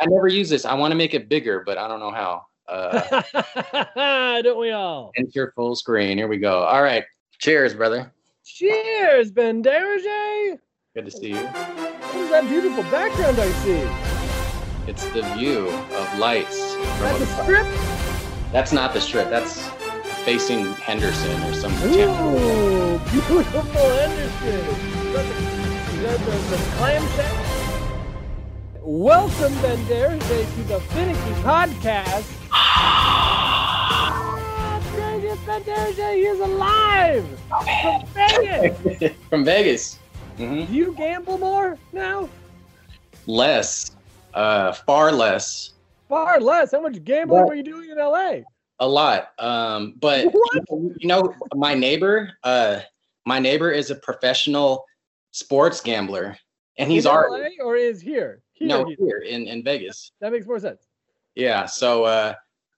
I never use this. I want to make it bigger, but I don't know how. Uh, Don't we all? enter full screen. Here we go. All right. Cheers, brother. Cheers, Ben Derege. Good to see you. What is that beautiful background I see? It's the view of lights. That's a strip. That's not the strip. That's facing Henderson or some. Ooh, beautiful Henderson. Is that the, is that the, the clam shack? Welcome, Ben Derege, to the Finicky Podcast. Ah, Vegas, Ben Derege, he is alive from Vegas. From Vegas. hmm Do you gamble more now? Less. Uh, far less. Far less. How much gambling were you doing in LA? A lot. Um, but What? you know, my neighbor, uh, my neighbor is a professional sports gambler, and he's in already LA or is here? Here. no he- here in in Vegas. That makes more sense. Yeah. So, uh,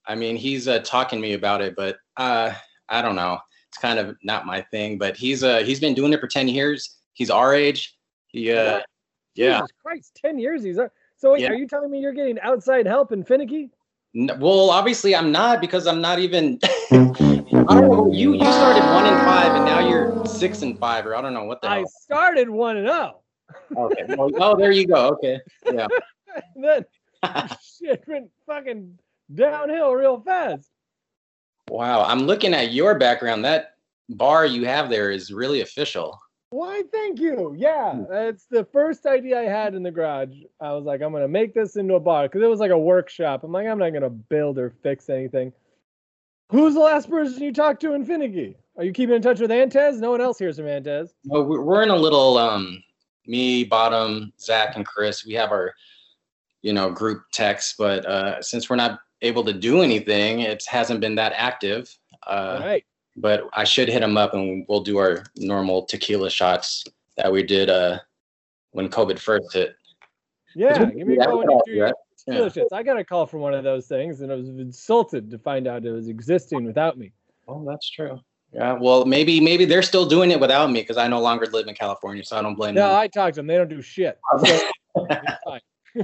I mean, he's uh, talking to me about it, but uh, I don't know. It's kind of not my thing. But he's uh, he's been doing it for ten years. He's our age. He uh, yeah. Jesus Christ, 10 years he's up. So wait, Yeah. are you telling me you're getting outside help in finicky? N- Well, obviously, I'm not because I'm not even. I don't know. You you started one and five, and now you're six and five, or I don't know what the I hell. started 1 and 0. Okay. Well, oh, there you go. Okay. Yeah. Then shit went fucking downhill real fast. wow. I'm looking at your background. That bar you have there is really official. Why, thank you. Yeah, Hmm. it's the first idea I had in the garage. I was like, I'm going to make this into a bar because it was like a workshop. I'm like, I'm not going to build or fix anything. Who's the last person you talked to in Finicky? Are you keeping in touch with Antez? No one else hears from Antez. We're in a little um, me, Bottom, Zach, and Chris. We have our, you know, group text, but uh, since we're not able to do anything, it hasn't been that active. Uh, All right. but I should hit them up and we'll do our normal tequila shots that we did uh when COVID first hit. Yeah, give me a call when you do your? Yeah. delicious. I got a call from one of those things, and I was insulted to find out it was existing without me. Oh, that's true. Yeah, well, maybe maybe they're still doing it without me because I no longer live in California, so I don't blame No, them. No, I talked to them. They don't do shit. So.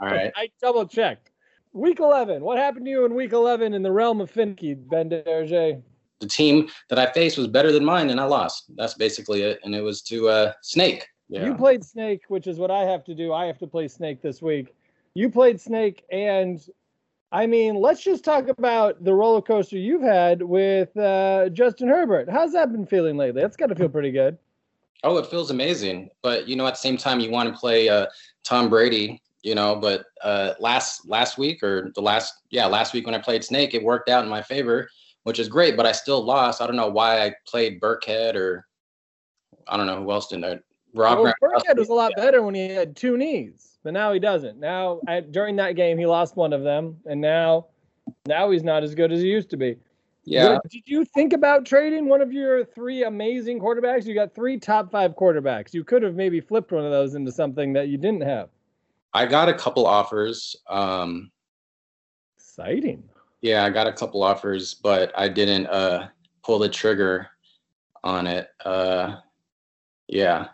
All right. I double checked. Week 11. What happened to you in week 11 in the realm of Finke, Ben Derge? The team that I faced was better than mine, and I lost. That's basically it, and it was to uh Snake. Yeah. You played Snake, which is what I have to do. I have to play Snake this week. You played Snake, and I mean, let's just talk about the roller coaster you've had with uh, Justin Herbert. How's that been feeling lately? That's got to feel pretty good. Oh, it feels amazing. But you know, at the same time, you want to play uh, Tom Brady. You know, but uh, last last week or the last yeah last week when I played Snake, it worked out in my favor, which is great. But I still lost. I don't know why I played Burkhead or I don't know who else did that. Rob Well, Burkhead was a lot better when he had two knees, but now he doesn't. Now, at, during that game, he lost one of them, and now, now he's not as good as he used to be. Yeah, What- Did you think about trading one of your three amazing quarterbacks? You got three top five quarterbacks. You could have maybe flipped one of those into something that you didn't have. I got a couple offers. Um, Exciting. yeah, I got a couple offers, but I didn't uh, pull the trigger on it. Uh, yeah,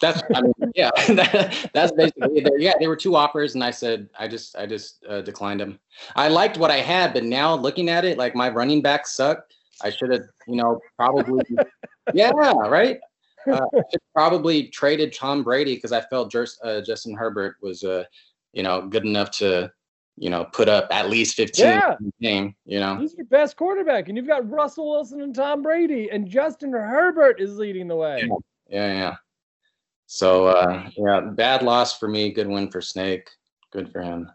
that's I mean, yeah, that's basically it. Yeah, there were two offers, and I said I just I just uh, declined them. I liked what I had, but now looking at it, like my running back sucked. I should have, you know, probably. yeah, right. Uh, I probably traded Tom Brady because I felt Jus- uh, Justin Herbert was, uh, you know, good enough to, you know, put up at least fifteen Yeah. game. You know. He's your best quarterback, and you've got Russell Wilson and Tom Brady, and Justin Herbert is leading the way. Yeah, yeah. So uh yeah, bad loss for me, good win for Snake. Good for him.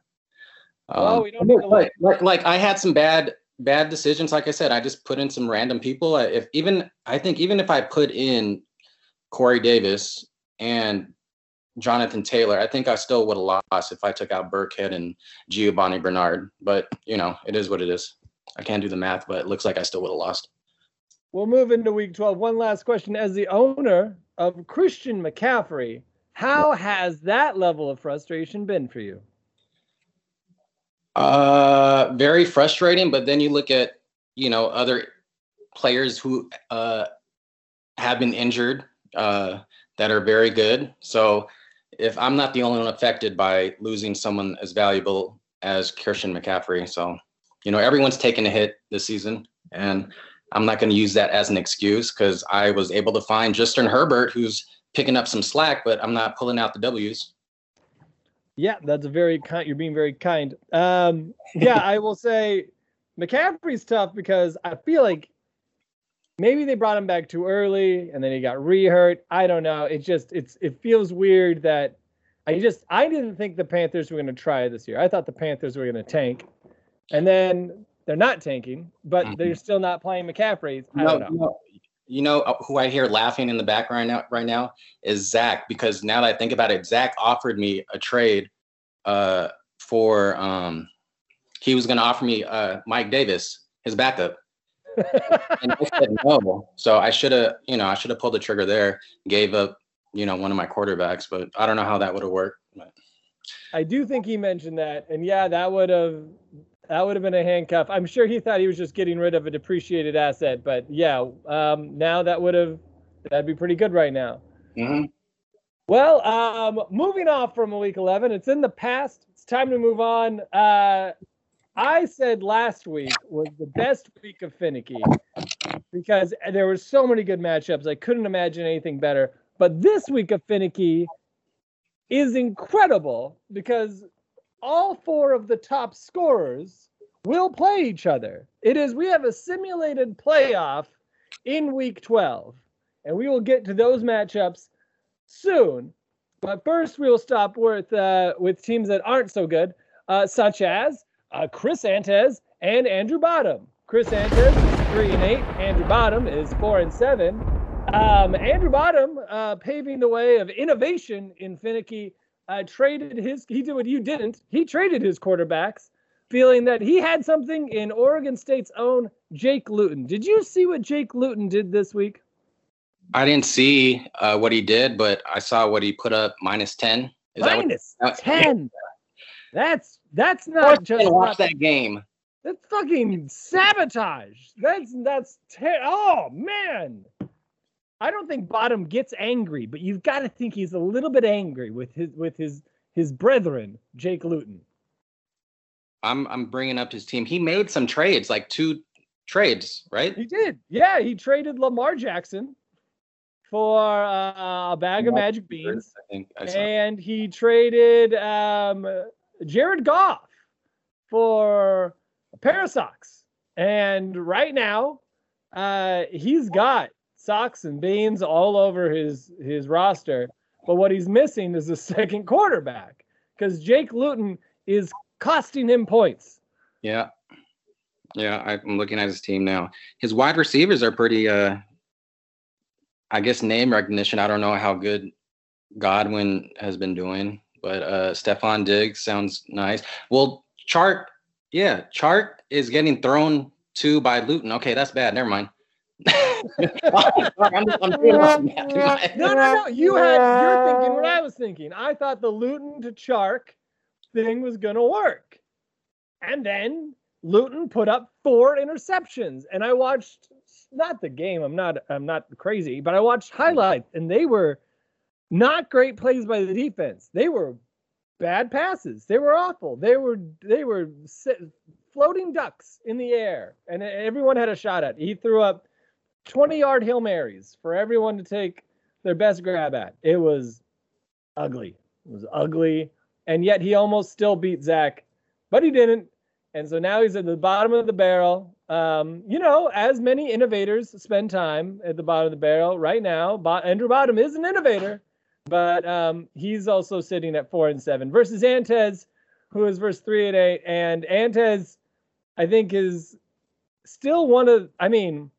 Um, Well, we don't need like, like like I had some bad bad decisions. Like I said, I just put in some random people. If even I think even if I put in Corey Davis and Jonathan Taylor, I think I still would have lost if I took out Burkhead and Giovanni Bernard. But you know, it is what it is. I can't do the math, but it looks like I still would have lost. We'll move into week 12. One last question. As the owner of Christian McCaffrey, how has that level of frustration been for you? Uh, very frustrating. But then you look at you know other players who uh, have been injured uh, that are very good. So if I'm not the only one affected by losing someone as valuable as Christian McCaffrey. So, you know, everyone's taken a hit this season, and I'm not going to use that as an excuse because I was able to find Justin Herbert, who's picking up some slack, but I'm not pulling out the W's. Yeah, that's a very kind. You're being very kind. Um, yeah, I will say McCaffrey's tough because I feel like maybe they brought him back too early and then he got rehurt. I don't know. It just it's it feels weird that I just I didn't think the Panthers were going to try this year. I thought the Panthers were going to tank, and then they're not tanking, but mm-hmm. they're still not playing McCaffrey. I no, don't know. No. You know uh, who I hear laughing in the background now, right now is Zach because now that I think about it, Zach offered me a trade uh, for um, he was going to offer me uh, Mike Davis, his backup, and I said no. So I should have, you know, I should have pulled the trigger there, gave up, you know, one of my quarterbacks, but I don't know how that would have worked. But. I do think he mentioned that, and yeah, that would have that would have been a handcuff. I'm sure he thought he was just getting rid of a depreciated asset, but yeah, um, now that would have that'd be pretty good right now. Mm-hmm. Well, um, moving off from week 11, it's in the past. It's time to move on. Uh, I said last week was the best week of Finicky because there were so many good matchups. I couldn't imagine anything better. But this week of Finicky is incredible because all four of the top scorers will play each other. It is, we have a simulated playoff in week 12, and we will get to those matchups soon. But first, we will stop with, uh, with teams that aren't so good, uh, such as uh, Chris Antez and Andrew Bottom. Chris Antez is 3 and 8, Andrew Bottom is 4 and 7. Um, Andrew Bottom uh, paving the way of innovation in Finicky uh, traded his, he did what you didn't. He traded his quarterbacks, feeling that he had something in Oregon State's own Jake Luton. Did you see what Jake Luton did this week? I didn't see uh, what he did, but I saw what he put up minus 10. Is minus that what, 10. That's that's not just watch that game. That's fucking sabotage. That's that's ter- oh man. I don't think Bottom gets angry, but you've got to think he's a little bit angry with his with his his brethren, Jake Luton. I'm I'm bringing up his team. He made some trades, like two trades, right? He did. Yeah, he traded Lamar Jackson for uh, a bag of magic beans, I think I and he traded um, Jared Goff for a pair of socks. And right now, uh, he's got socks and beans all over his his roster. But what he's missing is a second quarterback because Jake Luton is costing him points. Yeah. Yeah, I'm looking at his team now. His wide receivers are pretty uh I guess name recognition. I don't know how good Godwin has been doing, but uh Stefon Diggs sounds nice. Well, Chark, yeah, Chark is getting thrown to by Luton. Okay, that's bad. Never mind. I'm, I'm no, no, no. You had you're thinking what I was thinking. I thought the Luton to Chark thing was gonna work. And then Luton put up four interceptions. And I watched not the game. I'm not I'm not crazy, but I watched highlights and they were not great plays by the defense. They were bad passes. They were awful. They were they were floating ducks in the air, and everyone had a shot at. He threw up 20 yard Hail Marys for everyone to take their best grab at. It was ugly. It was ugly. And yet he almost still beat Zach, but he didn't. And so now he's at the bottom of the barrel. Um, you know, as many innovators spend time at the bottom of the barrel right now, Bo- Andrew Bottom is an innovator, but um, he's also sitting at four and seven versus Antez, who is versus three and eight. And Antez, I think, is still one of, I mean,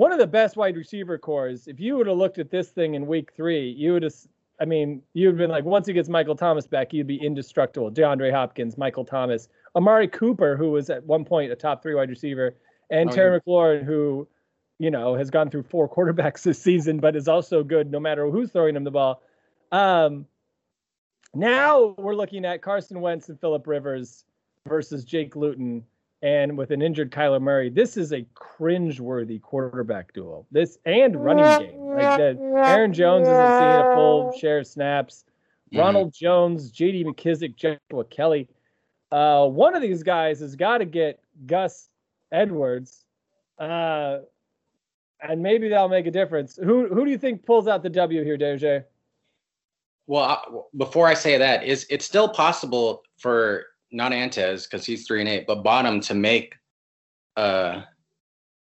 one of the best wide receiver cores. If you would have looked at this thing in week three, you would have, I mean, you'd have been like, once he gets Michael Thomas back, he'd be indestructible. DeAndre Hopkins, Michael Thomas, Amari Cooper, who was at one point a top three wide receiver, and oh, Terry yeah. McLaurin, who, you know, has gone through four quarterbacks this season, but is also good no matter who's throwing him the ball. Um, now we're looking at Carson Wentz and Philip Rivers versus Jake Luton and with an injured Kyler Murray, this is a cringe-worthy quarterback duel. This and running game. Like that, Aaron Jones isn't seeing a full share of snaps. Mhm. Ronald Jones, J.D. McKissick, Joshua Kelly. Uh, one of these guys has got to get Gus Edwards, uh, and maybe that'll make a difference. Who who do you think pulls out the W here, Derje? Well, before I say that, is it's still possible for not Antez because he's three and eight, but Bottom to make uh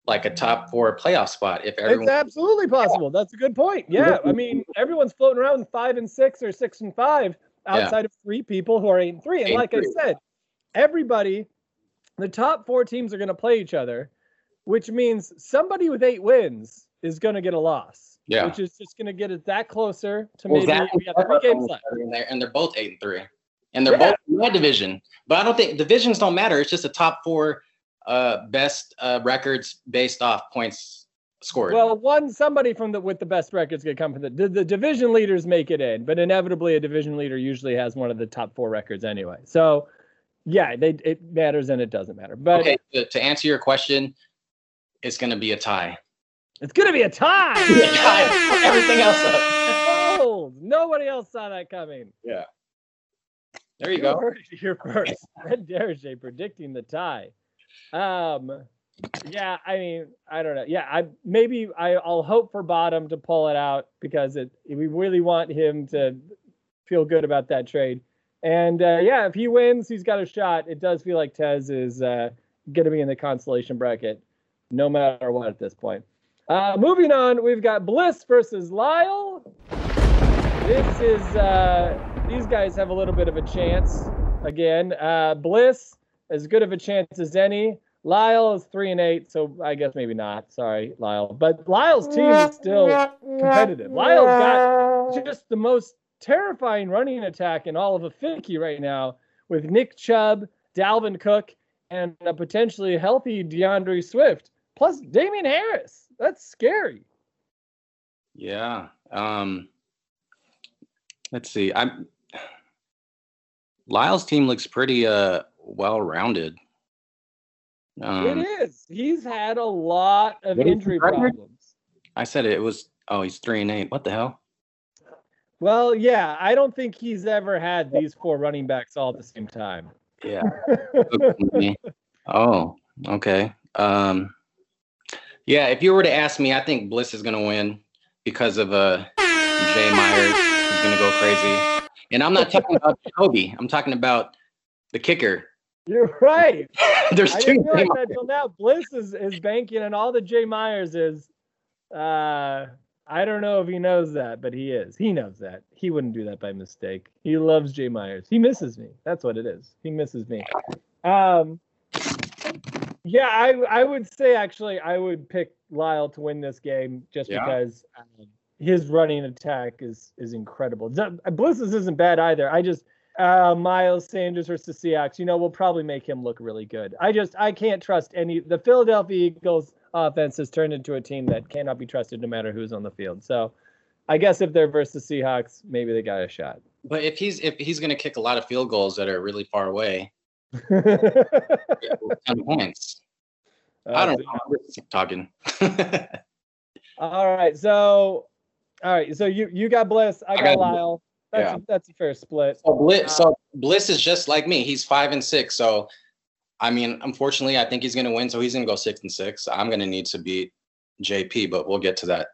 like a top four playoff spot if everyone. It's absolutely possible. That's a good point. Yeah, I mean everyone's floating around five and six or six and five outside of three people who are eight and three. And Eight like I said, everybody, the top four teams are going to play each other, which means somebody with eight wins is going to get a loss. Yeah. Which is just going to get it that closer to Well, maybe we have three games left. and they're, and they're both eight and three, and they're Yeah. both in my division. But I don't think divisions don't matter. It's just the top four uh, best uh, records based off points scored. Well, one somebody from the with the best records could come from the, the the division leaders make it in, but inevitably a division leader usually has one of the top four records anyway. So, yeah, they it matters and it doesn't matter. But okay, to, to answer your question, it's going to be a tie. it's gonna be a tie. Everything else up. Oh, nobody else saw that coming. There you go. here first. Fred Derge predicting the tie. Um, yeah, I mean, I don't know. Yeah, I maybe I, I'll hope for Bottom to pull it out because it we really want him to feel good about that trade. And uh, yeah, if he wins, he's got a shot. It does feel like Tez is uh, going to be in the consolation bracket, no matter what at this point. Uh, moving on, we've got Bliss versus Lyle. This is uh, these guys have a little bit of a chance again. Uh, Bliss as good of a chance as any. Lyle is three and eight, so I guess maybe not. Sorry, Lyle, but Lyle's team is still competitive. Lyle's got just the most terrifying running attack in all of Affinity right now, with Nick Chubb, Dalvin Cook, and a potentially healthy D'Andre Swift, plus Damien Harris. That's scary. Yeah. Um, let's see. I'm Lyle's team looks pretty uh well rounded. Um, it is. He's had a lot of injury problems. I said it was. Oh, he's three and eight. What the hell? Well, yeah, I don't think he's ever had these four running backs all at the same time. Yeah. Oh, okay. Um, yeah. If you were to ask me, I think Bliss is gonna win because of uh Jay Myers. He's gonna go crazy. And I'm not talking about Kobe. I'm talking about the kicker. You're right. There's I two. didn't Jay realize that until now. Bliss is, is banking and all the Jay Myers is. Uh, I don't know if he knows that, but he is. He knows that. He wouldn't do that by mistake. He loves Jay Myers. He misses me. That's what it is. He misses me. Um, yeah, I I would say actually I would pick Lyle to win this game just Yeah. because um, his running attack is is incredible. Bliss's isn't bad either. I just uh, Miles Sanders versus Seahawks. You know, will probably make him look really good. I just I can't trust any. The Philadelphia Eagles offense has turned into a team that cannot be trusted no matter who's on the field. So, I guess if they're versus Seahawks, maybe they got a shot. But if he's if he's gonna kick a lot of field goals that are really far away, ten points. I don't know. I'm just talking. All right, so all right, so you you got Bliss, I I got, got- Lyle. That's yeah. a, that's a fair split. So Bliss, uh, so Bliss is just like me. He's five and six. So, I mean, unfortunately, I think he's going to win. So he's going to go six and six. I'm going to need to beat JP, but we'll get to that.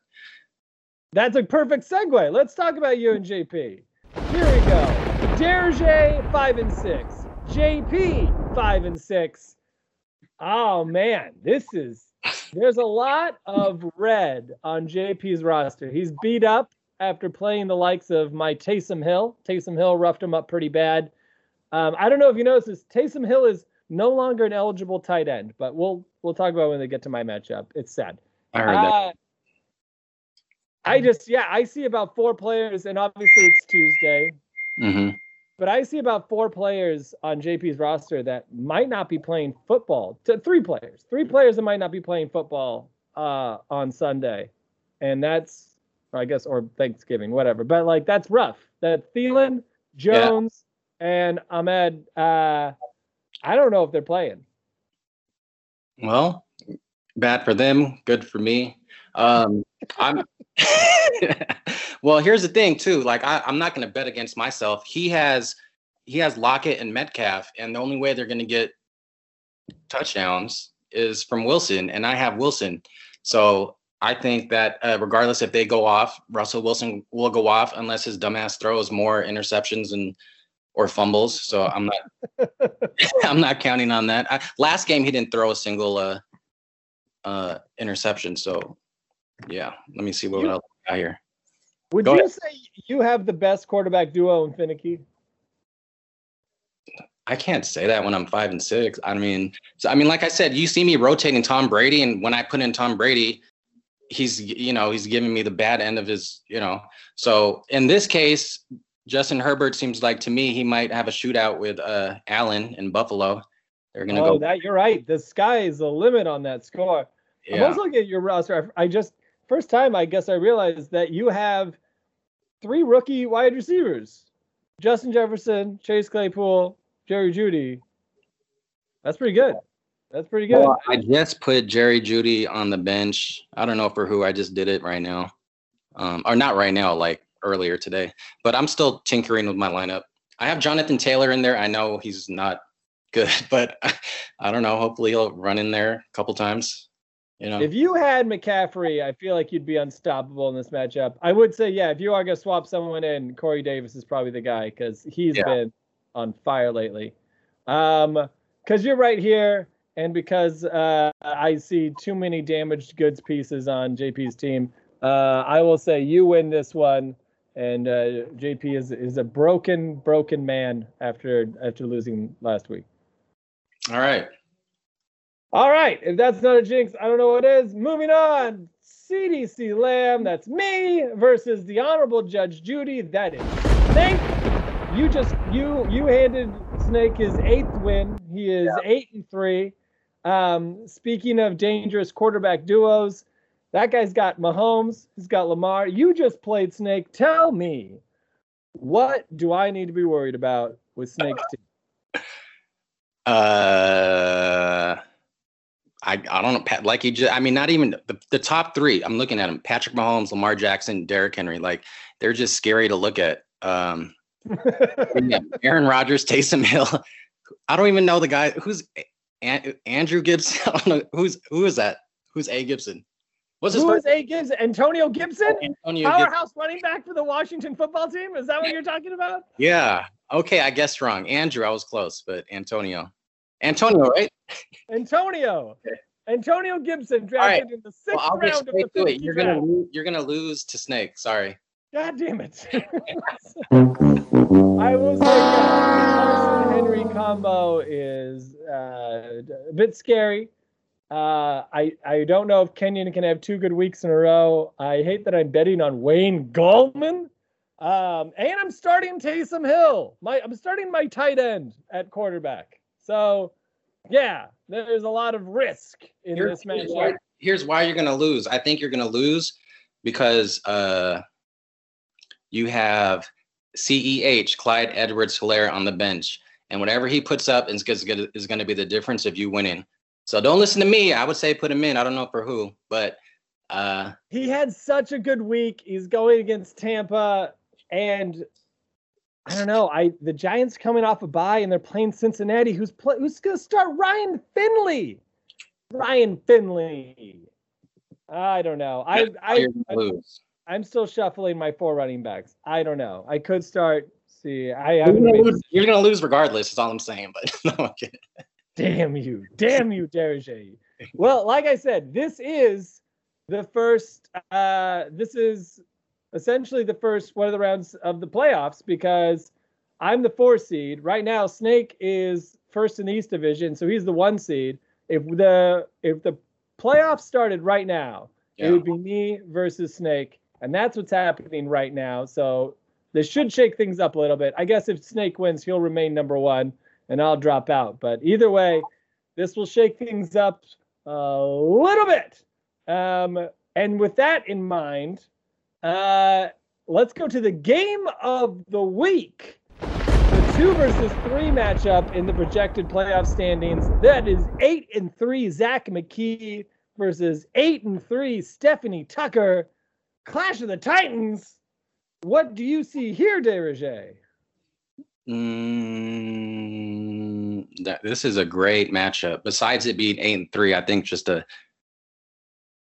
That's a perfect segue. Let's talk about you and JP. Here we go. Derje five and six. JP five and six. Oh man, this is there's a lot of red on JP's roster. He's beat up after playing the likes of my Taysom Hill. Taysom Hill roughed him up pretty bad. Um, I don't know if you noticed this. Taysom Hill is no longer an eligible tight end, but we'll we'll talk about when they get to my matchup. It's sad. I heard that. Uh, I just, yeah, I see about four players, and obviously it's Tuesday, hmm but I see about four players on JP's roster that might not be playing football. T- three players, three players that might not be playing football uh, on Sunday, and that's, I guess, or Thanksgiving, whatever. But like, that's rough. That Thielen, Jones, and Ahmed. Uh, I don't know if they're playing. Well, Bad for them, good for me. Um, I'm well. Here's the thing, too. Like, I, I'm not going to bet against myself. He has he has Lockett and Metcalf, and the only way they're going to get touchdowns is from Wilson, and I have Wilson. So I think that uh, regardless if they go off, Russell Wilson will go off unless his dumbass throws more interceptions and or fumbles. So I'm not I'm not counting on that. I, last game he didn't throw a single uh, uh, interception. So yeah, let me see what You- else I got here. Would Go you ahead. say you have the best quarterback duo in Finicky? I can't say that when I'm five and six. I mean, so, I mean, like I said, you see me rotating Tom Brady, and when I put in Tom Brady, he's you know he's giving me the bad end of his you know. So in this case, Justin Herbert seems like to me he might have a shootout with uh Allen in Buffalo. They're gonna Oh, go. that you're right. The sky is the limit on that score. I'm Yeah. also looking at your roster. I just first time I guess I realized that you have three rookie wide receivers: Justin Jefferson, Chase Claypool, Jerry Jeudy. That's pretty good. That's pretty good. Well, I just put Jerry Jeudy on the bench. I don't know for who. I just did it right now, um, or not right now, like earlier today. But I'm still tinkering with my lineup. I have Jonathan Taylor in there. I know he's not good, but I don't know. Hopefully he'll run in there a couple times. You know. If you had McCaffrey, I feel like you'd be unstoppable in this matchup. I would say, yeah, if you are going to swap someone in, Corey Davis is probably the guy because he's Yeah. been on fire lately. Um, because you're right here, and because uh, I see too many damaged goods pieces on JP's team, uh, I will say you win this one. And uh, JP is is a broken, broken man after after losing last week. All right. All right, if that's not a jinx, I don't know what is. Moving on, CDC Lamb, that's me versus the Honorable Judge Judy, that is Snake. You just you you handed Snake his eighth win. He is eight and three. Um, speaking of dangerous quarterback duos, that guy's got Mahomes. He's got Lamar. You just played Snake. Tell me, what do I need to be worried about with Snake's team? Uh, I I don't know. Pat, like he just, I mean, not even the, the top three. I'm looking at them: Patrick Mahomes, Lamar Jackson, Derrick Henry. Like they're just scary to look at. Um, yeah, Aaron Rodgers, Taysom Hill. I don't even know the guy who's An- Andrew Gibson. I don't know who's who is that. Who's A Gibson? What's his Who is A. Gibson? Antonio Gibson? Antonio Gibson. Powerhouse running back for the Washington football team? Is that what you're talking about? Yeah. Okay, I guessed wrong. Andrew, I was close, but Antonio. Antonio, right? Antonio. Okay. Antonio Gibson right. drafted in the sixth Well, round of the to it. You're gonna lose, you're gonna lose to Snake. Sorry. God damn it. I will say Carson Henry combo is uh, a bit scary. Uh, I I don't know if Kenyan can have two good weeks in a row. I hate that I'm betting on Wayne Gallman. Um, and I'm starting Taysom Hill. My I'm starting my tight end at quarterback. So yeah, there's a lot of risk in Here- this why, here's why you're gonna lose. I think you're gonna lose because uh, you have CEH Clyde Edwards Helaire on the bench, and whatever he puts up is is gonna be the difference of you winning. So don't listen to me. I would say put him in. I don't know for who, but uh, he had such a good week. He's going against Tampa, and I don't know. I the Giants coming off a bye and they're playing Cincinnati. Who's play, Who's going to start? Ryan Finley. Ryan Finley. I don't know. I I you're lose. I'm still shuffling my four running backs. I don't know. I could start. See, I You're haven't. gonna, lose, you're gonna lose regardless. Is all I'm saying. But no, I'm kidding. Damn you. Damn you, Derege. Well, like I said, this is the first uh this is essentially the first one of the rounds of the playoffs because I'm the four seed. Right now, Snake is first in the East Division, so he's the one seed. If the if the playoffs started right now, it would be me versus Snake, and that's what's happening right now. So this should shake things up a little bit. I guess if Snake wins, he'll remain number one, and I'll drop out. But either way, this will shake things up a little bit. Um, and with that in mind, uh, let's go to the game of the week. The two versus three matchup in the projected playoff standings. That is eight and three. Zach McKee versus eight and three Stephanie Tucker. Clash of the Titans. What do you see here, Derege? Mm, this is a great matchup. Besides it being eight and three, I think just a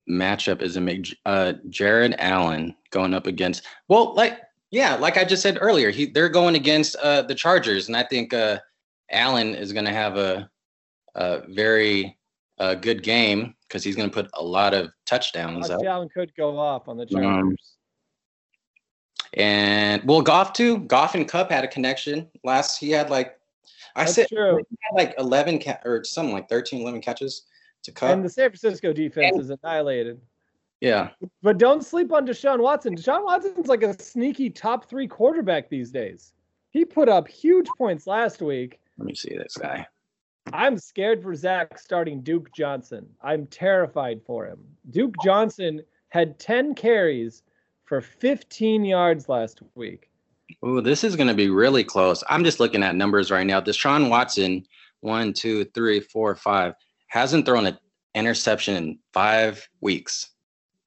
matchup is a make uh Jared Allen going up against well, like yeah, like I just said earlier, he they're going against uh the Chargers, and I think uh Allen is gonna have a a very uh, good game because he's gonna put a lot of touchdowns. Up. Allen could go off on the Um, Chargers. And well, Goff too. Goff and Kupp had a connection last. He had like I That's said true. he had like 11 ca- or something like 13, 11 catches to Kupp. And the San Francisco defense is annihilated. yeah. But don't sleep on Deshaun Watson. Deshaun Watson's like a sneaky top three quarterback these days. He put up huge points last week. Let me see this guy. I'm scared for Zach starting Duke Johnson. I'm terrified for him. Duke Johnson had 10 carries for 15 yards last week. Ooh, this is going to be really close. I'm just looking at numbers right now. Deshaun Watson, one, two, three, four, five, hasn't thrown an interception in five weeks.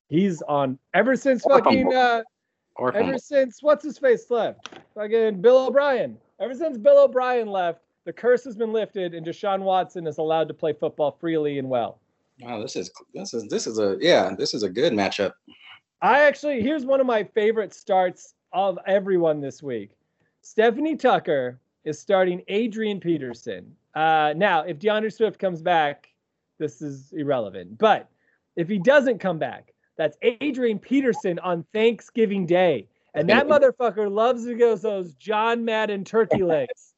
He's on ever since Or fucking uh, Or ever fumble. since what's his face left? Fucking Bill O'Brien. Ever since Bill O'Brien left, the curse has been lifted and Deshaun Watson is allowed to play football freely and well. Wow, this is this is this is a yeah, this is a good matchup. I actually here's one of my favorite starts of everyone this week. Stephanie Tucker is starting Adrian Peterson. Uh, now, if D'Andre Swift comes back, this is irrelevant. But if he doesn't come back, that's Adrian Peterson on Thanksgiving Day. And that motherfucker loves to go those John Madden turkey legs.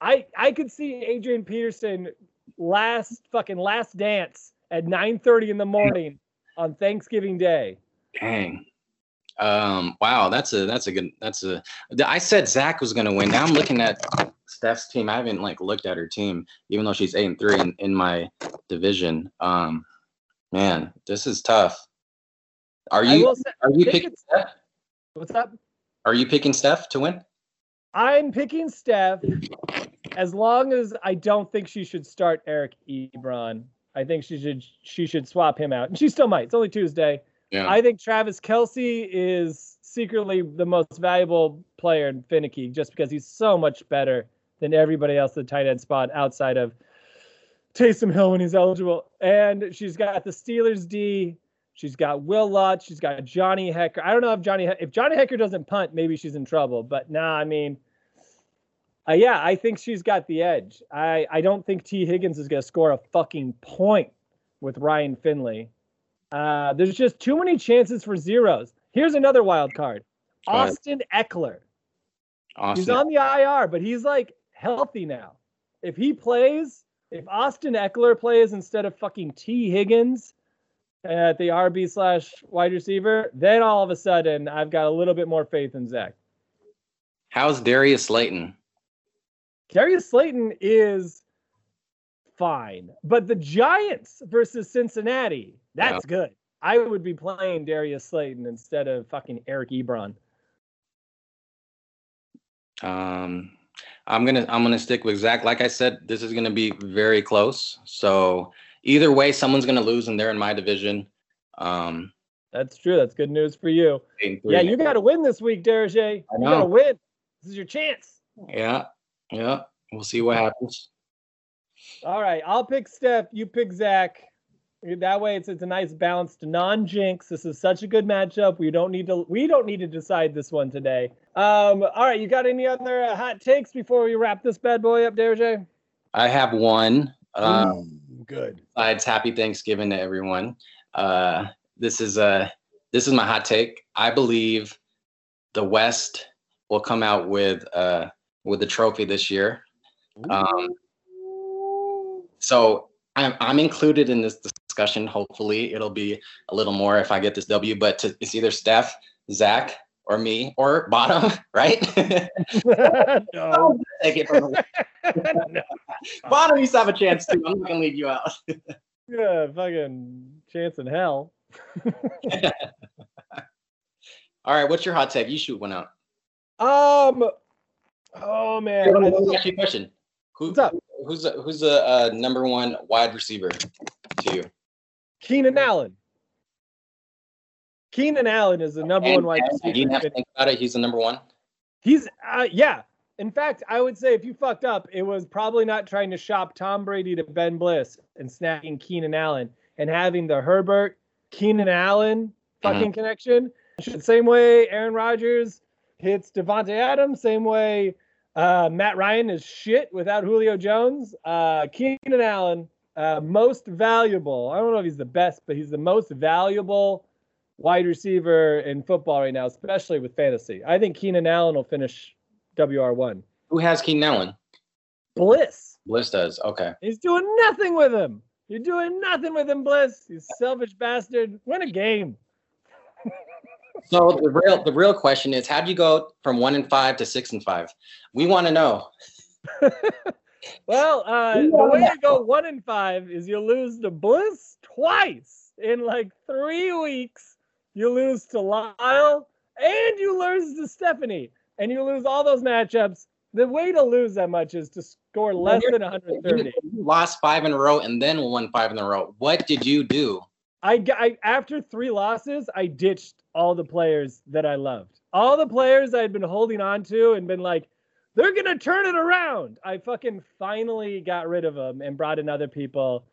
I I could see Adrian Peterson last fucking last dance at 9:30 in the morning on Thanksgiving Day. Dang. Um, wow, that's a that's a good that's a I said Zach was gonna win. Now I'm looking at Steph's team. I haven't like looked at her team, even though she's eight and three in, in my division. Um man, this is tough. Are you say, are you picking Steph? what's up? Are you picking Steph to win? I'm picking Steph as long as I don't think she should start Eric Ebron. I think she should she should swap him out. And she still might. It's only Tuesday. Yeah. I think Travis Kelce is secretly the most valuable player in Finicky just because he's so much better than everybody else at the tight end spot outside of Taysom Hill when he's eligible. And she's got the Steelers D. She's got Will Lutz. She's got Johnny Hekker. I don't know if Johnny if Johnny Hekker doesn't punt, maybe she's in trouble. But nah, I mean, uh, yeah, I think she's got the edge. I I don't think Tee Higgins is gonna score a fucking point with Ryan Finley. Uh, there's just too many chances for zeros. Here's another wild card. Austin Ekeler. He's on the IR, but he's like healthy now. If he plays, if Austin Ekeler plays instead of fucking Tee Higgins at the RB slash wide receiver, then all of a sudden I've got a little bit more faith in Zach. How's Darius Slayton? Darius Slayton is fine, but the Giants versus Cincinnati, that's good. I would be playing Darius Slayton instead of fucking Eric Ebron. Um, I'm gonna I'm gonna stick with Zach. Like I said, this is gonna be very close. So either way, someone's gonna lose, and they're in my division. Um, That's true. That's good news for you. eight and three. Yeah, you got to win this week, Derege. You got to win. This is your chance. Yeah, yeah. We'll see what happens. All right, I'll pick Steph. You pick Zach. That way, it's it's a nice balanced non-jinx. This is such a good matchup. We don't need to we don't need to decide this one today. Um, all right, you got any other uh, hot takes before we wrap this bad boy up, Derege? I have one. Um, good. It's happy Thanksgiving to everyone. Uh, this is a this is my hot take. I believe the West will come out with uh with the trophy this year. Um, so I'm I'm included in this discussion. Hopefully, it'll be a little more if I get this W. But to, it's either Steph, Zach, or me, or bottom, right? no. Take it from no. bottom. You still have a chance too. I'm not gonna leave you out. Yeah, fucking chance in hell. All right, what's your hot take? You shoot one out. Um. Oh man. Let I- me ask you a question. Who, What's up? Who's the, who's the uh, number one wide receiver to you? Keenan Allen. Keenan Allen is the number And- one wide and You have to receiver. think about it. He's the number one. He's uh, yeah. In fact, I would say if you fucked up, it was probably not trying to shop Tom Brady to Ben Bliss and snagging Keenan Allen and having the Herbert Keenan Allen fucking connection. Same way Aaron Rodgers hits Davante Adams. Same way uh, Matt Ryan is shit without Julio Jones. Uh, Keenan Allen, uh, most valuable. I don't know if he's the best, but he's the most valuable wide receiver in football right now, especially with fantasy. I think Keenan Allen will finish WR1. Who has Keenan Allen? Bliss. Bliss does. Okay. He's doing nothing with him. You're doing nothing with him, Bliss. You selfish bastard. Win a game. So the real the real question is, how do you go from one and five to six and five? We want to know. Well, uh, We the way to go one and five is you lose to Bliss twice in like three weeks. You lose to Lyle and you lose to Stephanie, and you lose all those matchups. The way to lose that much is to score less than 130. You lost five in a row and then won five in a row. What did you do? I after three losses, I ditched all the players that I loved. All the players I'd been holding on to and been like, they're gonna turn it around. I fucking finally got rid of them and brought in other people.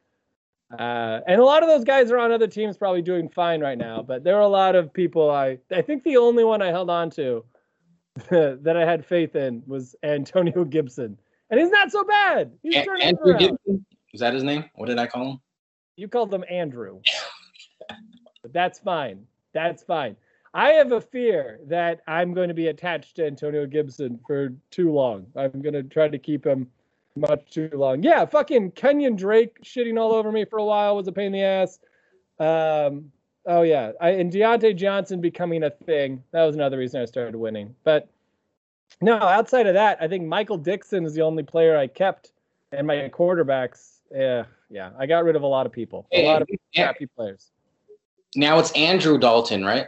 Uh, and a lot of those guys are on other teams, probably doing fine right now. But there were a lot of people I I think the only one I held on to that I had faith in was Antonio Gibson, and he's not so bad. He's turning Andrew around. Gibson? Is that his name? What did I call him? You called him Andrew. but that's fine. That's fine. I have a fear that I'm going to be attached to Antonio Gibson for too long. I'm going to try to keep him much too long. Yeah, fucking Kenyan Drake shitting all over me for a while was a pain in the ass. Um, oh yeah, I, and Diontae Johnson becoming a thing. That was another reason I started winning. But no, outside of that, I think Michael Dixon is the only player I kept, and my quarterbacks. Yeah, yeah, I got rid of a lot of people, a lot of Yeah. crappy players. Now it's Andrew Dalton, right?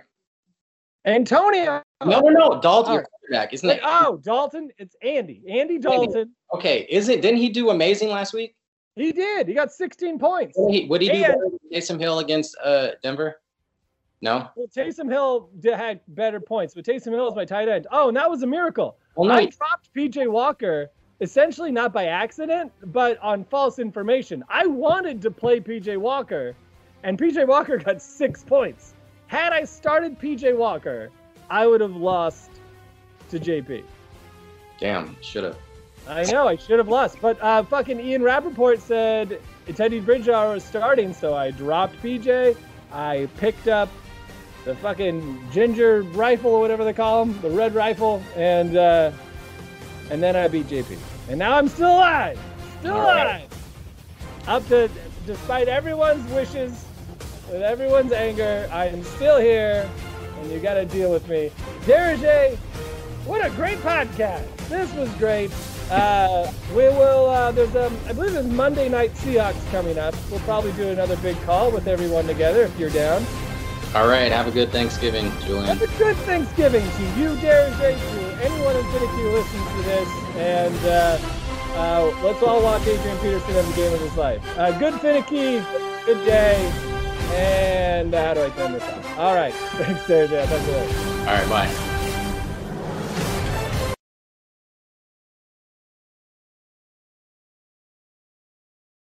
Antonio. No, no, no. Dalton, your quarterback, isn't it? oh, Dalton. It's Andy. Andy Dalton. Okay, is it? Didn't he do amazing last week? He did. He got 16 points. What did he, he do And- better than Taysom Hill against uh, Denver? No. Well, Taysom Hill did, had better points, but Taysom Hill is my tight end. Oh, and that was a miracle. Well, no. I dropped PJ Walker essentially not by accident, but on false information. I wanted to play PJ Walker, and PJ Walker got six points. Had I started PJ Walker, I would have lost to JP. Damn, should have. I know I should have lost, but uh, fucking Ian Rapoport said Teddy Bridgewater was starting, so I dropped PJ. I picked up the fucking ginger rifle or whatever they call them, the red rifle, and uh, and then I beat JP, and now I'm still alive, still All right. alive. Up to, despite everyone's wishes, with everyone's anger, I am still here, and you got to deal with me. Derege, what a great podcast! This was great. Uh, we will. Uh, there's um, I believe there's Monday Night Seahawks coming up. We'll probably do another big call with everyone together if you're down. All right, have a good Thanksgiving, Julian. Have a good Thanksgiving to you, J, to anyone in Finicky who listens to this, and uh, uh, let's all watch Adrian Peterson have the game of his life. Uh, good Finicky, good day, and uh, how do I turn this off? All right, thanks. I'll talk to you later. All right, bye.